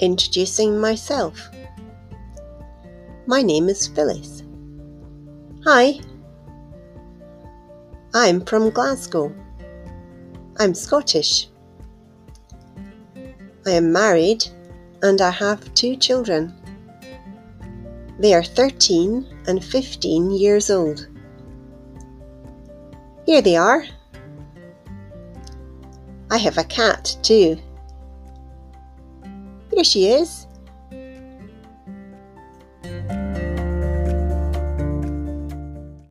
Introducing myself. My name is Phyllis. Hi. I'm from Glasgow. I'm Scottish. I am married and I have two children. They are 13 and 15 years old. Here they are. I have a cat too. Here she is.